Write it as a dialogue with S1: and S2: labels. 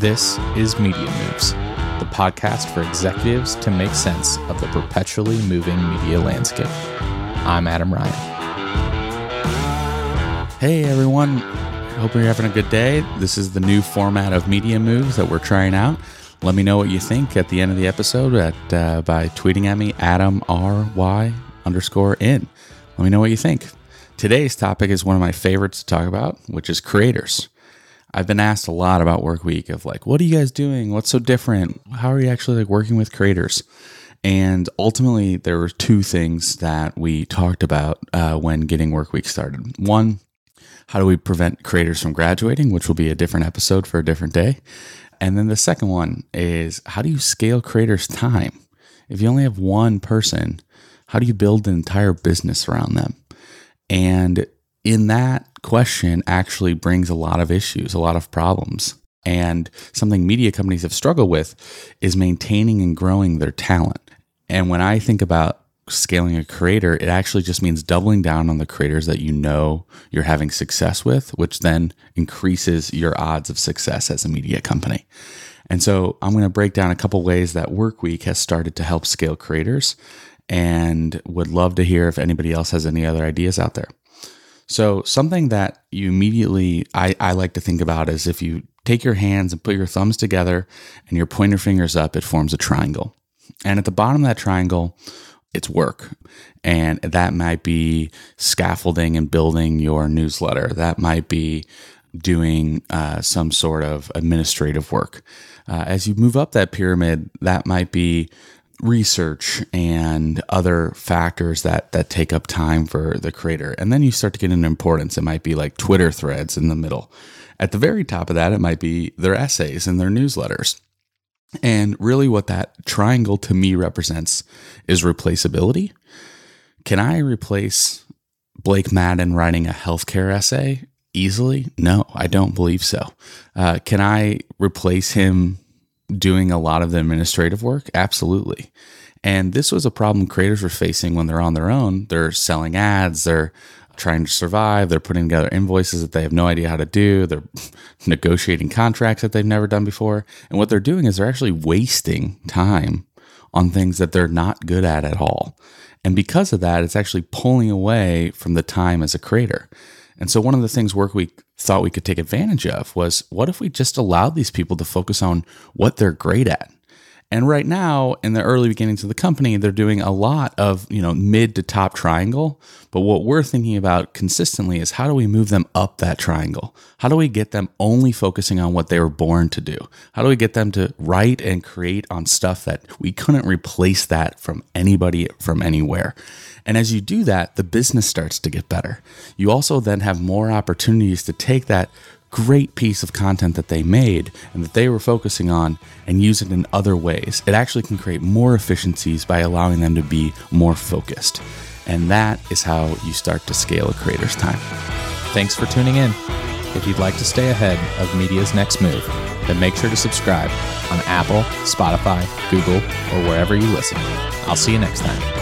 S1: This is Media Moves, the podcast for executives to make sense of the perpetually moving media landscape. I'm Adam Ryan.
S2: Hey everyone, hope you're having a good day. This is the new format of Media Moves that we're trying out. Let me know what you think at the end of the episode at uh, by tweeting at me Adam R Y underscore in. Let me know what you think. Today's topic is one of my favorites to talk about, which is creators. I've been asked a lot about Workweek of like, what are you guys doing? What's so different? How are you actually like working with creators? And ultimately, there were two things that we talked about uh, when getting Workweek started. One, how do we prevent creators from graduating, which will be a different episode for a different day. And then the second one is how do you scale creators' time? If you only have one person, how do you build an entire business around them? And in that question actually brings a lot of issues, a lot of problems. And something media companies have struggled with is maintaining and growing their talent. And when I think about scaling a creator, it actually just means doubling down on the creators that you know you're having success with, which then increases your odds of success as a media company. And so I'm going to break down a couple ways that Workweek has started to help scale creators and would love to hear if anybody else has any other ideas out there. So, something that you immediately, I, I like to think about is if you take your hands and put your thumbs together and your pointer fingers up, it forms a triangle. And at the bottom of that triangle, it's work. And that might be scaffolding and building your newsletter. That might be doing uh, some sort of administrative work. Uh, as you move up that pyramid, that might be research and other factors that that take up time for the creator. And then you start to get into importance. It might be like Twitter threads in the middle. At the very top of that, it might be their essays and their newsletters. And really what that triangle to me represents is replaceability. Can I replace Blake Madden writing a healthcare essay easily? No, I don't believe so. Uh, can I replace him doing a lot of the administrative work? Absolutely. And this was a problem creators were facing when they're on their own. They're selling ads, they're trying to survive, they're putting together invoices that they have no idea how to do, they're negotiating contracts that they've never done before. And what they're doing is they're actually wasting time on things that they're not good at at all. And because of that, it's actually pulling away from the time as a creator. And so one of the things Workweek thought we could take advantage of was what if we just allowed these people to focus on what they're great at? And right now, in the early beginnings of the company, they're doing a lot of, you know, mid to top triangle. But what we're thinking about consistently is how do we move them up that triangle? How do we get them only focusing on what they were born to do? How do we get them to write and create on stuff that we couldn't replace that from anybody from anywhere? And as you do that, the business starts to get better. You also then have more opportunities to take that great piece of content that they made and that they were focusing on and use it in other ways. It actually can create more efficiencies by allowing them to be more focused. And that is how you start to scale a creator's time.
S1: Thanks for tuning in. If you'd like to stay ahead of media's next move, then make sure to subscribe on Apple, Spotify, Google, or wherever you listen. I'll see you next time.